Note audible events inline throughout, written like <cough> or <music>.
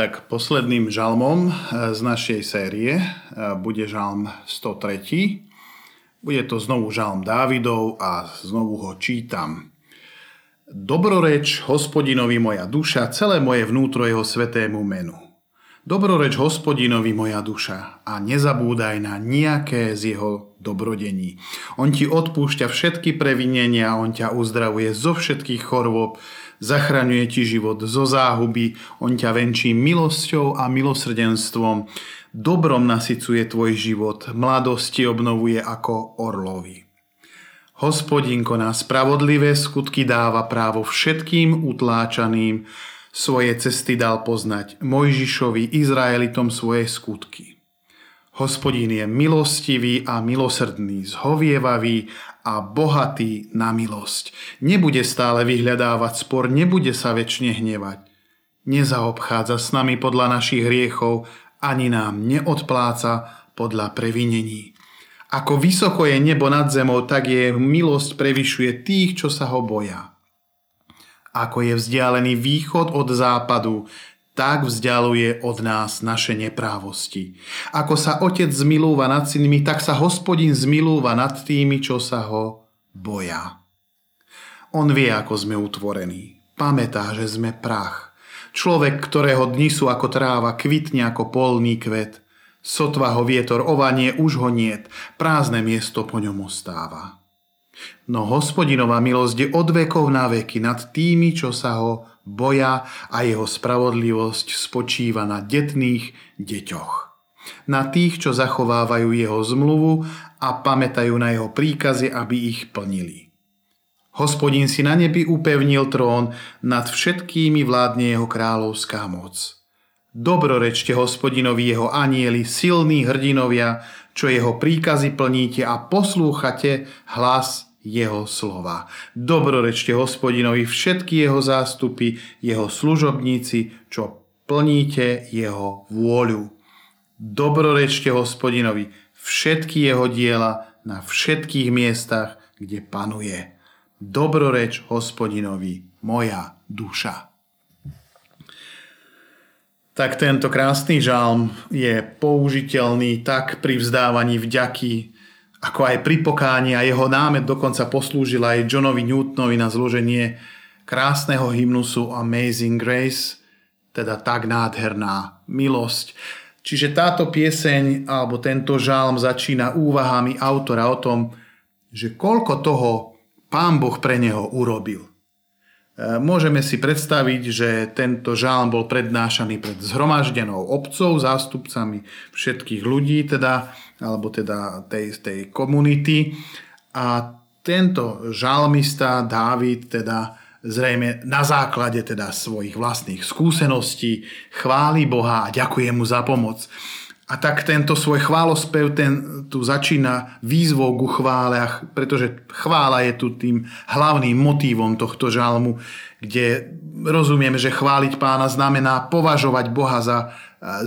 Tak posledným žalmom z našej série bude žalm 103. Bude to znovu žalm Dávidov a znovu ho čítam. Dobroreč hospodinovi moja duša, celé moje vnútro jeho svetému menu. Dobroreč hospodinovi moja duša a nezabúdaj na nejaké z jeho dobrodení. On ti odpúšťa všetky previnenia, on ťa uzdravuje zo všetkých chorôb, zachraňuje ti život zo záhuby, on ťa venčí milosťou a milosrdenstvom, dobrom nasycuje tvoj život, mladosti obnovuje ako orlovi. Hospodinko na spravodlivé skutky dáva právo všetkým utláčaným, svoje cesty dal poznať Mojžišovi, Izraelitom svoje skutky. Hospodín je milostivý a milosrdný, zhovievavý a bohatý na milosť. Nebude stále vyhľadávať spor, nebude sa väčšine hnevať. Nezaobchádza s nami podľa našich hriechov, ani nám neodpláca podľa previnení. Ako vysoko je nebo nad zemou, tak je milosť prevyšuje tých, čo sa ho boja. Ako je vzdialený východ od západu, tak vzdialuje od nás naše neprávosti. Ako sa otec zmilúva nad synmi, tak sa hospodin zmilúva nad tými, čo sa ho boja. On vie, ako sme utvorení. Pamätá, že sme prach. Človek, ktorého dni sú ako tráva, kvitne ako polný kvet. Sotva ho vietor ovanie, už ho niet. Prázdne miesto po ňom ostáva. No hospodinová milosť je od vekov na veky nad tými, čo sa ho boja a jeho spravodlivosť spočíva na detných deťoch. Na tých, čo zachovávajú jeho zmluvu a pamätajú na jeho príkazy, aby ich plnili. Hospodin si na nebi upevnil trón, nad všetkými vládne jeho kráľovská moc. Dobrorečte hospodinovi jeho anieli, silní hrdinovia, čo jeho príkazy plníte a poslúchate hlas jeho slova. Dobrorečte hospodinovi všetky jeho zástupy, jeho služobníci, čo plníte jeho vôľu. Dobrorečte hospodinovi všetky jeho diela na všetkých miestach, kde panuje. Dobroreč hospodinovi moja duša. Tak tento krásny žalm je použiteľný tak pri vzdávaní vďaky ako aj pri pokáni a jeho námet dokonca poslúžil aj Johnovi Newtonovi na zloženie krásneho hymnusu Amazing Grace, teda tak nádherná milosť. Čiže táto pieseň alebo tento žalm začína úvahami autora o tom, že koľko toho pán Boh pre neho urobil. E, môžeme si predstaviť, že tento žalm bol prednášaný pred zhromaždenou obcov, zástupcami všetkých ľudí, teda, alebo teda tej, tej komunity. A tento žalmista Dávid teda zrejme na základe teda svojich vlastných skúseností chváli Boha a ďakuje mu za pomoc. A tak tento svoj chválospev ten tu začína výzvou ku chvále, pretože chvála je tu tým hlavným motívom tohto žalmu, kde rozumieme, že chváliť pána znamená považovať Boha za e,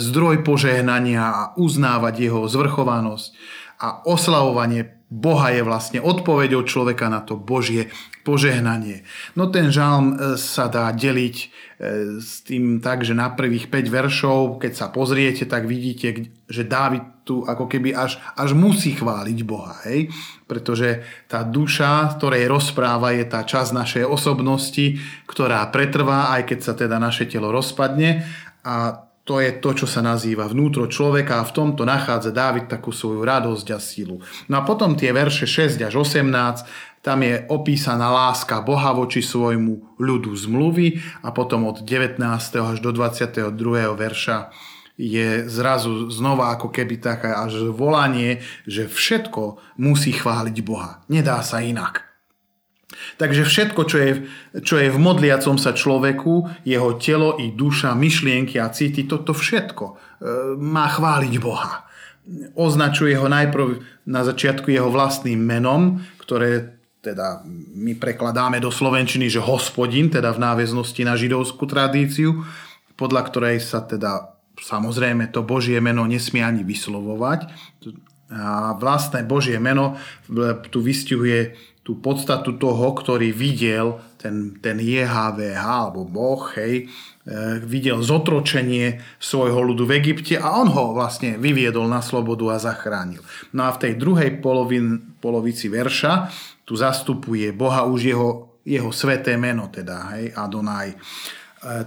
zdroj požehnania a uznávať jeho zvrchovanosť. A oslavovanie Boha je vlastne odpoveďou človeka na to Božie požehnanie. No ten žalm e, sa dá deliť e, s tým tak, že na prvých 5 veršov, keď sa pozriete, tak vidíte, že Dávid tu ako keby až, až musí chváliť Boha. Hej? Pretože tá duša, ktorej rozpráva, je tá časť našej osobnosti, ktorá pretrvá, aj keď sa teda naše telo rozpadne. A to je to, čo sa nazýva vnútro človeka a v tomto nachádza Dávid takú svoju radosť a silu. No a potom tie verše 6 až 18 tam je opísaná láska Boha voči svojmu ľudu zmluvy a potom od 19. až do 22. verša je zrazu znova ako keby také až volanie, že všetko musí chváliť Boha. Nedá sa inak. Takže všetko, čo je, čo je v modliacom sa človeku, jeho telo i duša, myšlienky a city, toto všetko e, má chváliť Boha. Označuje ho najprv na začiatku jeho vlastným menom, ktoré teda my prekladáme do slovenčiny, že hospodin, teda v náväznosti na židovskú tradíciu, podľa ktorej sa teda samozrejme to Božie meno nesmie ani vyslovovať. A vlastné Božie meno tu vystihuje tú podstatu toho, ktorý videl ten, ten JHVH alebo Boh, hej, videl zotročenie svojho ľudu v Egypte a on ho vlastne vyviedol na slobodu a zachránil. No a v tej druhej polovin, polovici verša tu zastupuje Boha už jeho, jeho sveté meno, teda, hej, Adonaj. E,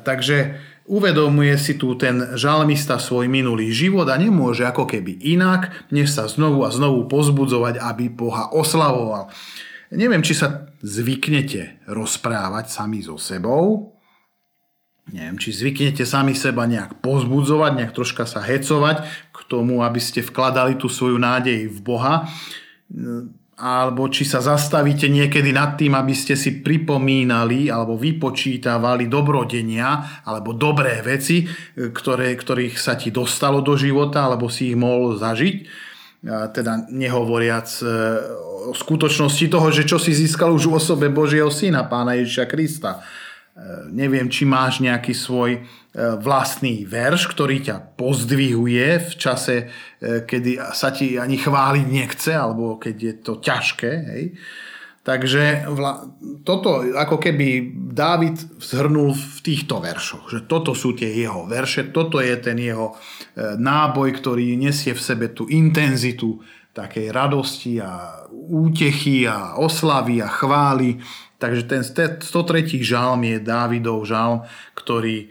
takže uvedomuje si tu ten žalmista svoj minulý život a nemôže ako keby inak, než sa znovu a znovu pozbudzovať, aby Boha oslavoval. Neviem, či sa zvyknete rozprávať sami so sebou, neviem, či zvyknete sami seba nejak pozbudzovať, nejak troška sa hecovať k tomu, aby ste vkladali tú svoju nádej v Boha alebo či sa zastavíte niekedy nad tým, aby ste si pripomínali alebo vypočítavali dobrodenia alebo dobré veci, ktoré, ktorých sa ti dostalo do života alebo si ich mohol zažiť. Teda nehovoriac e, o skutočnosti toho, že čo si získal už v osobe Božieho Syna, Pána Ježiša Krista E, neviem, či máš nejaký svoj e, vlastný verš, ktorý ťa pozdvihuje v čase, e, kedy sa ti ani chváliť nechce, alebo keď je to ťažké. Hej. Takže toto ako keby Dávid zhrnul v týchto veršoch, že toto sú tie jeho verše, toto je ten jeho náboj, ktorý nesie v sebe tú intenzitu takej radosti a útechy a oslavy a chvály Takže ten 103. žalm je Dávidov žalm, ktorý e,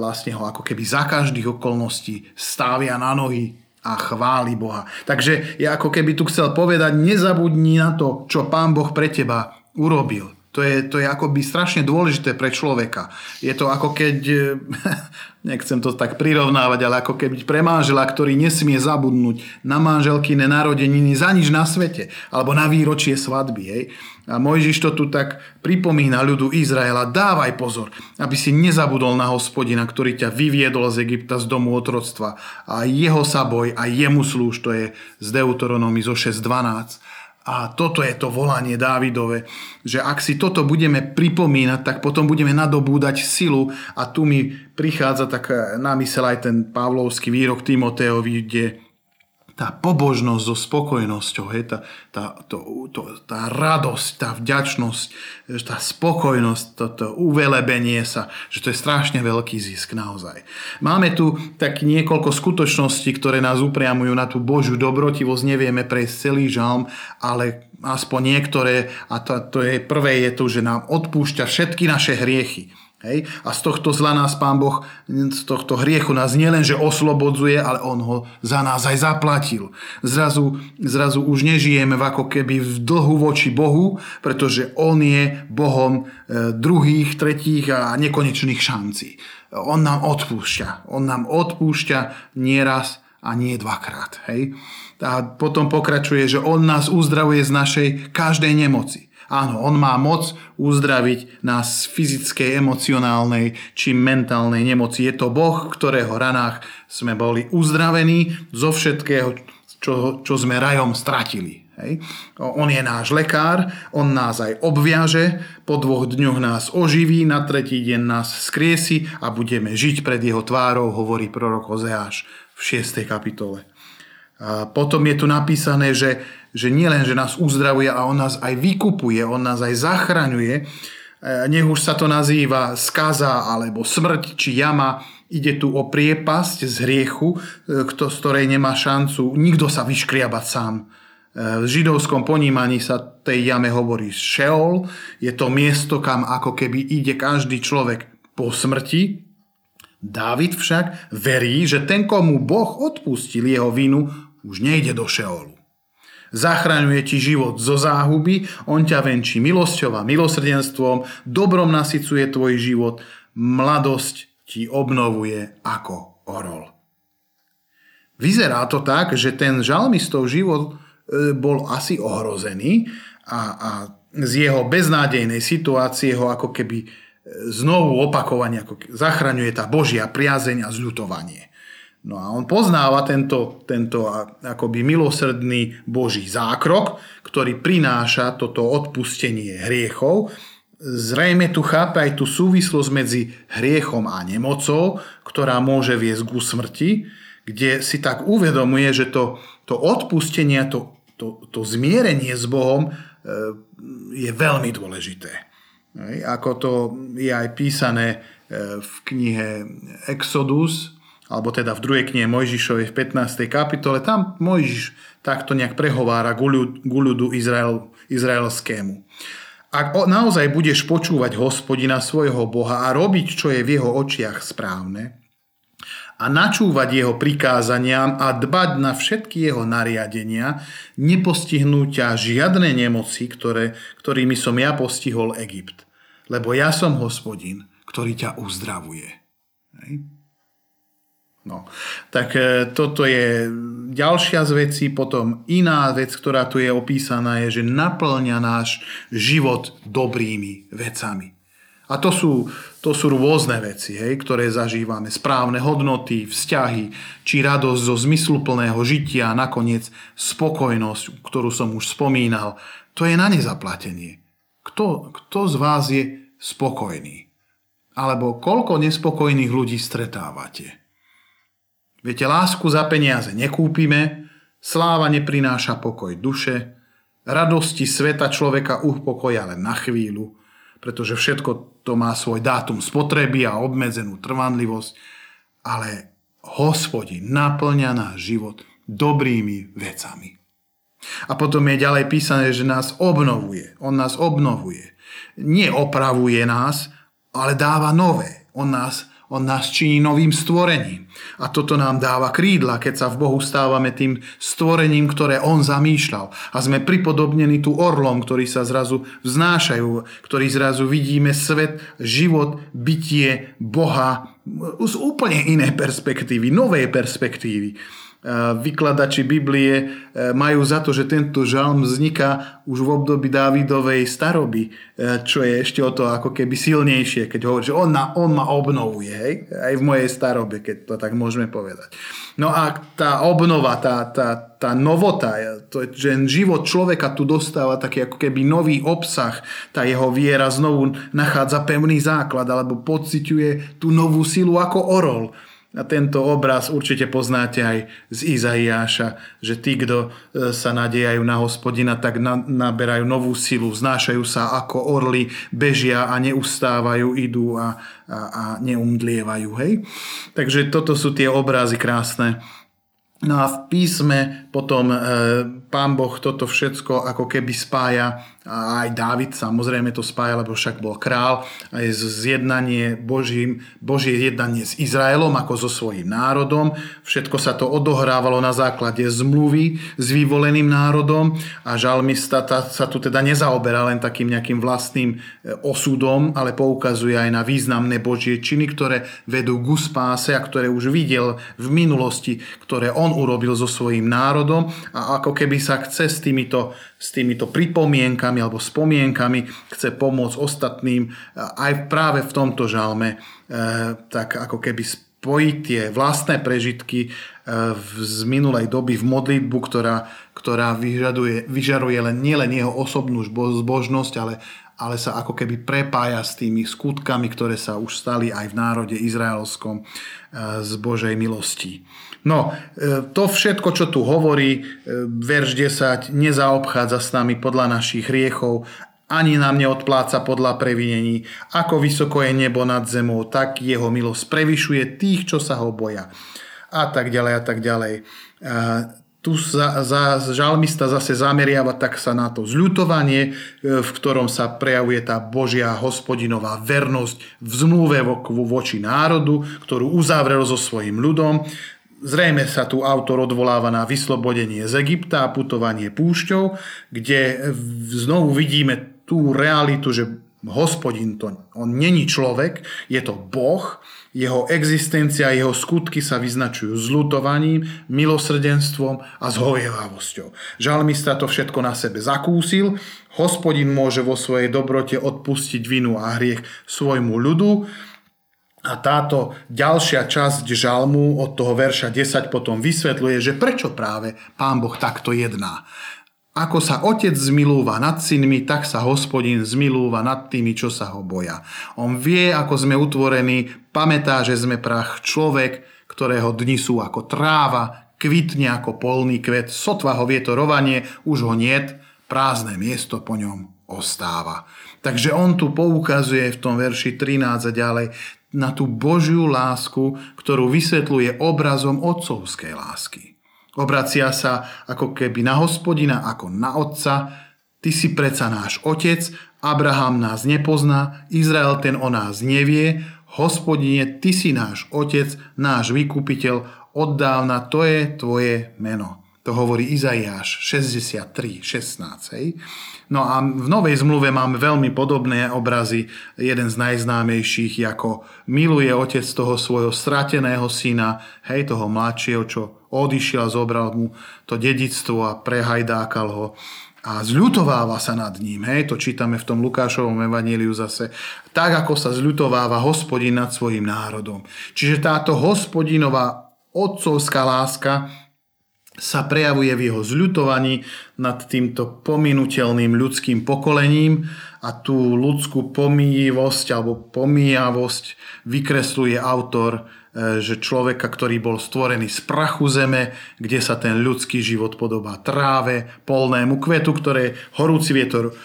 vlastne ho ako keby za každých okolností stávia na nohy a chváli Boha. Takže ja ako keby tu chcel povedať, nezabudni na to, čo Pán Boh pre teba urobil. To je, to je akoby strašne dôležité pre človeka. Je to ako keď, <laughs> nechcem to tak prirovnávať, ale ako keď pre manžela, ktorý nesmie zabudnúť na manželkyné narodeniny za nič na svete, alebo na výročie svadby. Hej. A Mojžiš to tu tak pripomína ľudu Izraela, dávaj pozor, aby si nezabudol na hospodina, ktorý ťa vyviedol z Egypta z domu otroctva a jeho sa boj a jemu slúž, to je z Deuteronomy zo 6.12 a toto je to volanie Dávidove, že ak si toto budeme pripomínať, tak potom budeme nadobúdať silu a tu mi prichádza tak na mysel aj ten Pavlovský výrok Timoteovi, kde tá pobožnosť so spokojnosťou, hej, tá, tá, to, to, tá radosť, tá vďačnosť, tá spokojnosť, toto uvelebenie sa, že to je strašne veľký zisk naozaj. Máme tu tak niekoľko skutočností, ktoré nás upriamujú na tú Božiu dobrotivosť, nevieme prejsť celý žalm, ale aspoň niektoré, a to, to je prvé je tu, že nám odpúšťa všetky naše hriechy. Hej? A z tohto zla nás Pán Boh, z tohto hriechu nás nielenže oslobodzuje, ale On ho za nás aj zaplatil. Zrazu, zrazu už nežijeme v ako keby v dlhu voči Bohu, pretože On je Bohom e, druhých, tretích a nekonečných šancí. On nám odpúšťa. On nám odpúšťa nieraz a nie dvakrát. Hej? A potom pokračuje, že On nás uzdravuje z našej každej nemoci. Áno, on má moc uzdraviť nás z fyzickej, emocionálnej či mentálnej nemoci. Je to Boh, ktorého ranách sme boli uzdravení zo všetkého, čo, čo sme rajom stratili. Hej. On je náš lekár, on nás aj obviaže, po dvoch dňoch nás oživí, na tretí deň nás skriesi a budeme žiť pred jeho tvárou, hovorí prorok Ozeáš v 6. kapitole. A potom je tu napísané, že že nielen, že nás uzdravuje, a on nás aj vykupuje, on nás aj zachraňuje. E, nech už sa to nazýva skaza alebo smrť či jama, ide tu o priepasť z hriechu, e, z ktorej nemá šancu nikto sa vyškriabať sám. E, v židovskom ponímaní sa tej jame hovorí Sheol, je to miesto, kam ako keby ide každý človek po smrti. Dávid však verí, že ten, komu Boh odpustil jeho vinu, už nejde do Šeolu. Zachraňuje ti život zo záhuby, on ťa venčí milosťou a milosrdenstvom, dobrom nasycuje tvoj život, mladosť ti obnovuje ako orol. Vyzerá to tak, že ten žalmistov život e, bol asi ohrozený a, a z jeho beznádejnej situácie ho ako keby e, znovu opakovane ako zachraňuje tá Božia priazeň a zľutovanie. No a on poznáva tento, tento akoby milosrdný Boží zákrok, ktorý prináša toto odpustenie hriechov. Zrejme tu chápe aj tú súvislosť medzi hriechom a nemocou, ktorá môže viesť ku smrti, kde si tak uvedomuje, že to, to odpustenie, to, to, to zmierenie s Bohom e, je veľmi dôležité. Ako to je aj písané v knihe Exodus, alebo teda v druhej knihe Mojžišovej v 15. kapitole, tam Mojžiš takto nejak prehovára k ľudu Izrael, izraelskému. Ak naozaj budeš počúvať hospodina svojho Boha a robiť, čo je v jeho očiach správne, a načúvať jeho prikázaniam a dbať na všetky jeho nariadenia, nepostihnú ťa žiadne nemoci, ktoré, ktorými som ja postihol Egypt. Lebo ja som hospodin, ktorý ťa uzdravuje. Hej. No, tak e, toto je ďalšia z vecí. Potom iná vec, ktorá tu je opísaná, je, že naplňa náš život dobrými vecami. A to sú, to sú rôzne veci, hej, ktoré zažívame. Správne hodnoty, vzťahy, či radosť zo zmysluplného žitia, a nakoniec spokojnosť, ktorú som už spomínal. To je na nezaplatenie. Kto, kto z vás je spokojný? Alebo koľko nespokojných ľudí stretávate? Viete, lásku za peniaze nekúpime, sláva neprináša pokoj duše, radosti sveta človeka upokoja len na chvíľu, pretože všetko to má svoj dátum spotreby a obmedzenú trvanlivosť, ale hospodin naplňa náš život dobrými vecami. A potom je ďalej písané, že nás obnovuje. On nás obnovuje. Nie opravuje nás, ale dáva nové. On nás on nás činí novým stvorením. A toto nám dáva krídla, keď sa v Bohu stávame tým stvorením, ktoré On zamýšľal. A sme pripodobnení tu orlom, ktorí sa zrazu vznášajú, ktorí zrazu vidíme svet, život, bytie Boha z úplne inej perspektívy, novej perspektívy vykladači Biblie e, majú za to, že tento žalm vzniká už v období Dávidovej staroby, e, čo je ešte o to ako keby silnejšie, keď hovorí, že on, na, on ma obnovuje, hej? aj v mojej starobe, keď to tak môžeme povedať. No a tá obnova, tá, tá, tá novota, to, že život človeka tu dostáva taký ako keby nový obsah, tá jeho viera znovu nachádza pevný základ, alebo pociťuje tú novú silu ako orol a tento obraz určite poznáte aj z Izaiáša, že tí, kto e, sa nadejajú na hospodina, tak naberajú novú silu, znášajú sa ako orly, bežia a neustávajú, idú a, a, a neumdlievajú. Hej? Takže toto sú tie obrazy krásne. No a v písme potom e, pán Boh toto všetko ako keby spája a aj Dávid samozrejme to spája, lebo však bol král, aj zjednanie Božím, Božie jednanie s Izraelom ako so svojím národom. Všetko sa to odohrávalo na základe zmluvy s vyvoleným národom a žalmista sa tu teda nezaoberá len takým nejakým vlastným e, osudom, ale poukazuje aj na významné Božie činy, ktoré vedú k spáse a ktoré už videl v minulosti, ktoré on urobil so svojím národom a ako keby sa chce s týmito s týmito pripomienkami alebo spomienkami chce pomôcť ostatným aj práve v tomto žalme, e, tak ako keby spojiť tie vlastné prežitky e, z minulej doby v modlitbu, ktorá, ktorá vyžaduje, vyžaruje len nielen jeho osobnú zbožnosť, ale, ale sa ako keby prepája s tými skutkami, ktoré sa už stali aj v národe izraelskom z Božej milosti. No, e, to všetko, čo tu hovorí, e, verš 10, nezaobchádza s nami podľa našich hriechov, ani nám neodpláca podľa previnení. Ako vysoko je nebo nad zemou, tak jeho milosť prevyšuje tých, čo sa ho boja. A tak ďalej, a tak ďalej. A tu za, za, žalmista zase zameriava tak sa na to zľutovanie, e, v ktorom sa prejavuje tá Božia hospodinová vernosť v zmluve voči národu, ktorú uzavrel so svojím ľudom. Zrejme sa tu autor odvoláva na vyslobodenie z Egypta a putovanie púšťou, kde znovu vidíme tú realitu, že hospodin to, on není človek, je to Boh, jeho existencia, jeho skutky sa vyznačujú zlutovaním, milosrdenstvom a zhovievavosťou. Žalmista to všetko na sebe zakúsil, hospodin môže vo svojej dobrote odpustiť vinu a hriech svojmu ľudu, a táto ďalšia časť žalmu od toho verša 10 potom vysvetľuje, že prečo práve pán Boh takto jedná. Ako sa otec zmilúva nad synmi, tak sa hospodin zmilúva nad tými, čo sa ho boja. On vie, ako sme utvorení, pamätá, že sme prach človek, ktorého dni sú ako tráva, kvitne ako polný kvet, sotva ho vie to rovanie, už ho niet, prázdne miesto po ňom ostáva. Takže on tu poukazuje v tom verši 13 a ďalej, na tú Božiu lásku, ktorú vysvetľuje obrazom otcovskej lásky. Obracia sa ako keby na hospodina, ako na otca. Ty si predsa náš otec, Abraham nás nepozná, Izrael ten o nás nevie, hospodine, ty si náš otec, náš vykupiteľ, oddávna to je tvoje meno. To hovorí Izaiáš 63, 16. Hej. No a v Novej zmluve máme veľmi podobné obrazy. Jeden z najznámejších, ako miluje otec toho svojho strateného syna, hej, toho mladšieho, čo odišiel, zobral mu to dedictvo a prehajdákal ho a zľutováva sa nad ním. Hej, to čítame v tom Lukášovom evaníliu zase. Tak, ako sa zľutováva hospodin nad svojim národom. Čiže táto hospodinová otcovská láska sa prejavuje v jeho zľutovaní nad týmto pominutelným ľudským pokolením a tú ľudskú pomíjivosť alebo pomíjavosť vykresluje autor, e, že človeka, ktorý bol stvorený z prachu zeme, kde sa ten ľudský život podobá tráve, polnému kvetu, ktoré horúci vietor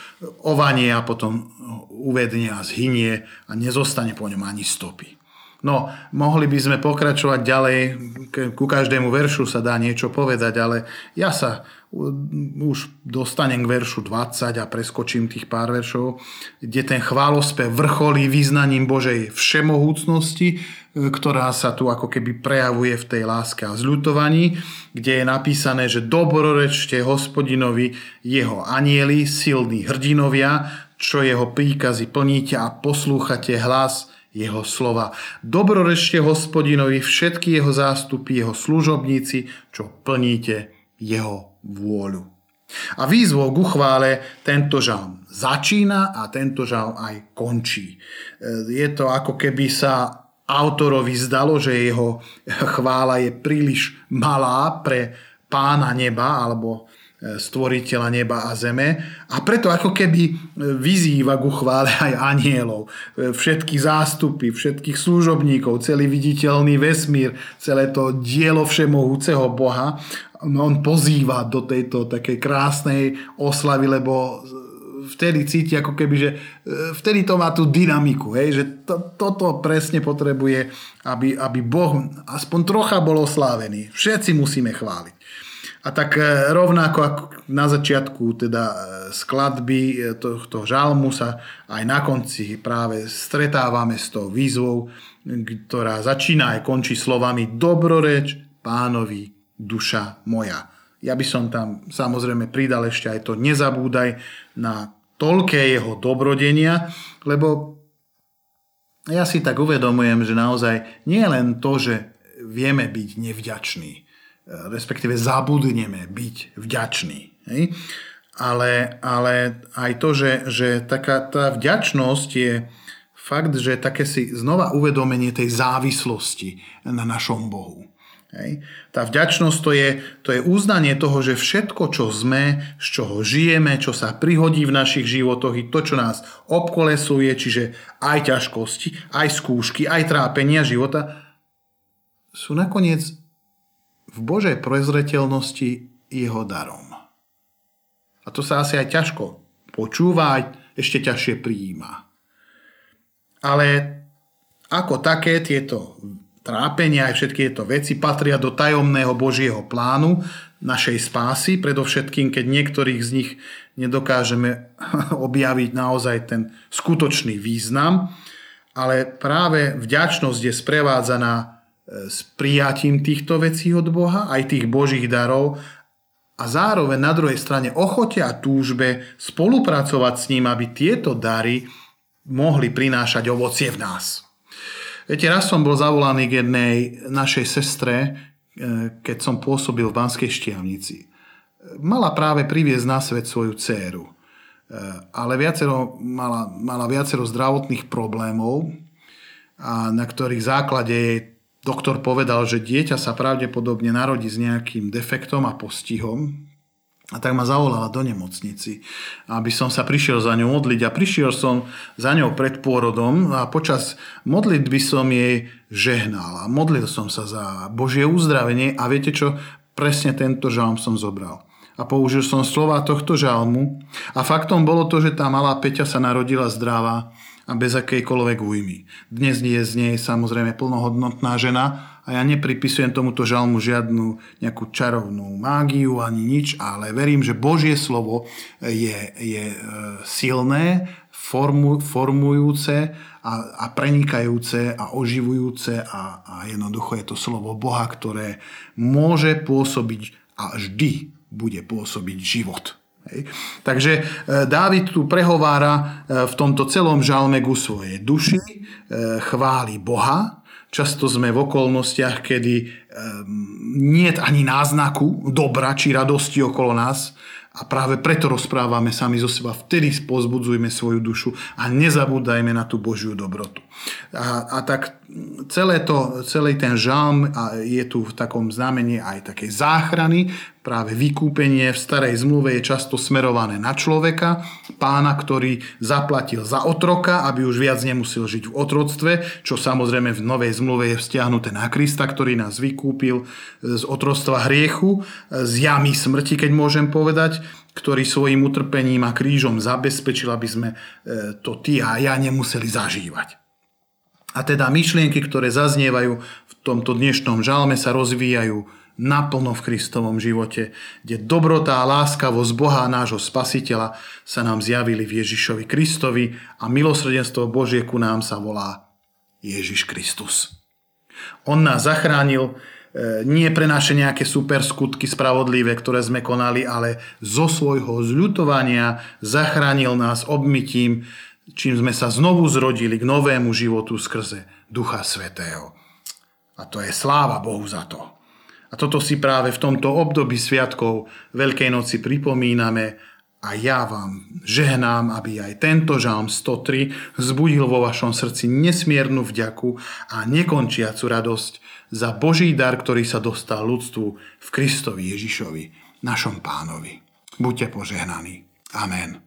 ovanie a potom uvedne a zhynie a nezostane po ňom ani stopy. No, mohli by sme pokračovať ďalej, ku každému veršu sa dá niečo povedať, ale ja sa už dostanem k veršu 20 a preskočím tých pár veršov, kde ten chválospev vrcholí význaním Božej všemohúcnosti, e, ktorá sa tu ako keby prejavuje v tej láske a zľutovaní, kde je napísané, že dobrorečte hospodinovi jeho anieli, silní hrdinovia, čo jeho príkazy plníte a poslúchate hlas jeho slova. Dobrorečte hospodinovi všetky jeho zástupy, jeho služobníci, čo plníte jeho vôľu. A výzvou k uchvále tento žalm začína a tento žalm aj končí. Je to ako keby sa autorovi zdalo, že jeho chvála je príliš malá pre pána neba alebo stvoriteľa neba a zeme a preto ako keby e, vyzýva ku chvále aj anielov, e, všetky zástupy, všetkých služobníkov, celý viditeľný vesmír, celé to dielo všemohúceho Boha, no on pozýva do tejto takej krásnej oslavy, lebo vtedy cíti ako keby, že e, vtedy to má tú dynamiku, hej, že to, toto presne potrebuje, aby, aby Boh aspoň trocha bol oslávený. Všetci musíme chváliť. A tak e, rovnako ako na začiatku teda e, skladby e, tohto žalmu sa aj na konci práve stretávame s tou výzvou, ktorá začína aj končí slovami Dobroreč pánovi duša moja. Ja by som tam samozrejme pridal ešte aj to nezabúdaj na toľké jeho dobrodenia, lebo ja si tak uvedomujem, že naozaj nie len to, že vieme byť nevďační, respektíve zabudneme byť vďační. Hej? Ale, ale aj to, že, že taká tá vďačnosť je fakt, že také si znova uvedomenie tej závislosti na našom Bohu. Hej. Tá vďačnosť to je, to je uznanie toho, že všetko, čo sme, z čoho žijeme, čo sa prihodí v našich životoch, i to, čo nás obkolesuje, čiže aj ťažkosti, aj skúšky, aj trápenia života, sú nakoniec v Božej prezreteľnosti jeho darom. A to sa asi aj ťažko počúva, ešte ťažšie prijíma. Ale ako také tieto trápenia aj všetky tieto veci patria do tajomného Božieho plánu našej spásy, predovšetkým keď niektorých z nich nedokážeme <laughs> objaviť naozaj ten skutočný význam, ale práve vďačnosť je sprevádzaná s prijatím týchto vecí od Boha, aj tých Božích darov a zároveň na druhej strane ochote a túžbe spolupracovať s ním, aby tieto dary mohli prinášať ovocie v nás. Viete, raz som bol zavolaný k jednej našej sestre, e, keď som pôsobil v Banskej Štiavnici. Mala práve priviesť na svet svoju dceru, e, ale viacero, mala, mala viacero zdravotných problémov, a na ktorých základe jej Doktor povedal, že dieťa sa pravdepodobne narodí s nejakým defektom a postihom, a tak ma zavolala do nemocnici, aby som sa prišiel za ňou modliť. A prišiel som za ňou pred pôrodom a počas modlitby som jej žehnal. A modlil som sa za Božie uzdravenie a viete čo? Presne tento žalm som zobral. A použil som slova tohto žalmu. A faktom bolo to, že tá malá Peťa sa narodila zdravá a bez akejkoľvek újmy. Dnes je z nej samozrejme plnohodnotná žena a ja nepripisujem tomuto žalmu žiadnu nejakú čarovnú mágiu ani nič, ale verím, že Božie slovo je, je e, silné, formu, formujúce a, a prenikajúce a oživujúce a, a jednoducho je to slovo Boha, ktoré môže pôsobiť a vždy bude pôsobiť život. Hej. Takže e, Dávid tu prehovára e, v tomto celom žalme ku svojej duši, chváli Boha, Často sme v okolnostiach, kedy um, ani náznaku dobra či radosti okolo nás a práve preto rozprávame sami zo seba. Vtedy pozbudzujme svoju dušu a nezabúdajme na tú Božiu dobrotu. A, a tak celé to, celý ten žalm je tu v takom znamení aj takej záchrany. Práve vykúpenie v starej zmluve je často smerované na človeka, pána, ktorý zaplatil za otroka, aby už viac nemusel žiť v otroctve, čo samozrejme v novej zmluve je vzťahnuté na Krista, ktorý nás vykúpil z otroctva hriechu, z jamy smrti, keď môžem povedať, ktorý svojim utrpením a krížom zabezpečil, aby sme e, to ty a ja nemuseli zažívať. A teda myšlienky, ktoré zaznievajú v tomto dnešnom žalme, sa rozvíjajú naplno v Kristovom živote, kde dobrota a láskavosť Boha nášho Spasiteľa sa nám zjavili v Ježišovi Kristovi a milosrdenstvo Božie ku nám sa volá Ježiš Kristus. On nás zachránil e, nie pre naše nejaké super skutky spravodlivé, ktoré sme konali, ale zo svojho zľutovania zachránil nás obmytím čím sme sa znovu zrodili k novému životu skrze Ducha Svetého. A to je sláva Bohu za to. A toto si práve v tomto období sviatkov Veľkej noci pripomíname a ja vám žehnám, aby aj tento žalm 103 zbudil vo vašom srdci nesmiernu vďaku a nekončiacu radosť za Boží dar, ktorý sa dostal ľudstvu v Kristovi Ježišovi, našom pánovi. Buďte požehnaní. Amen.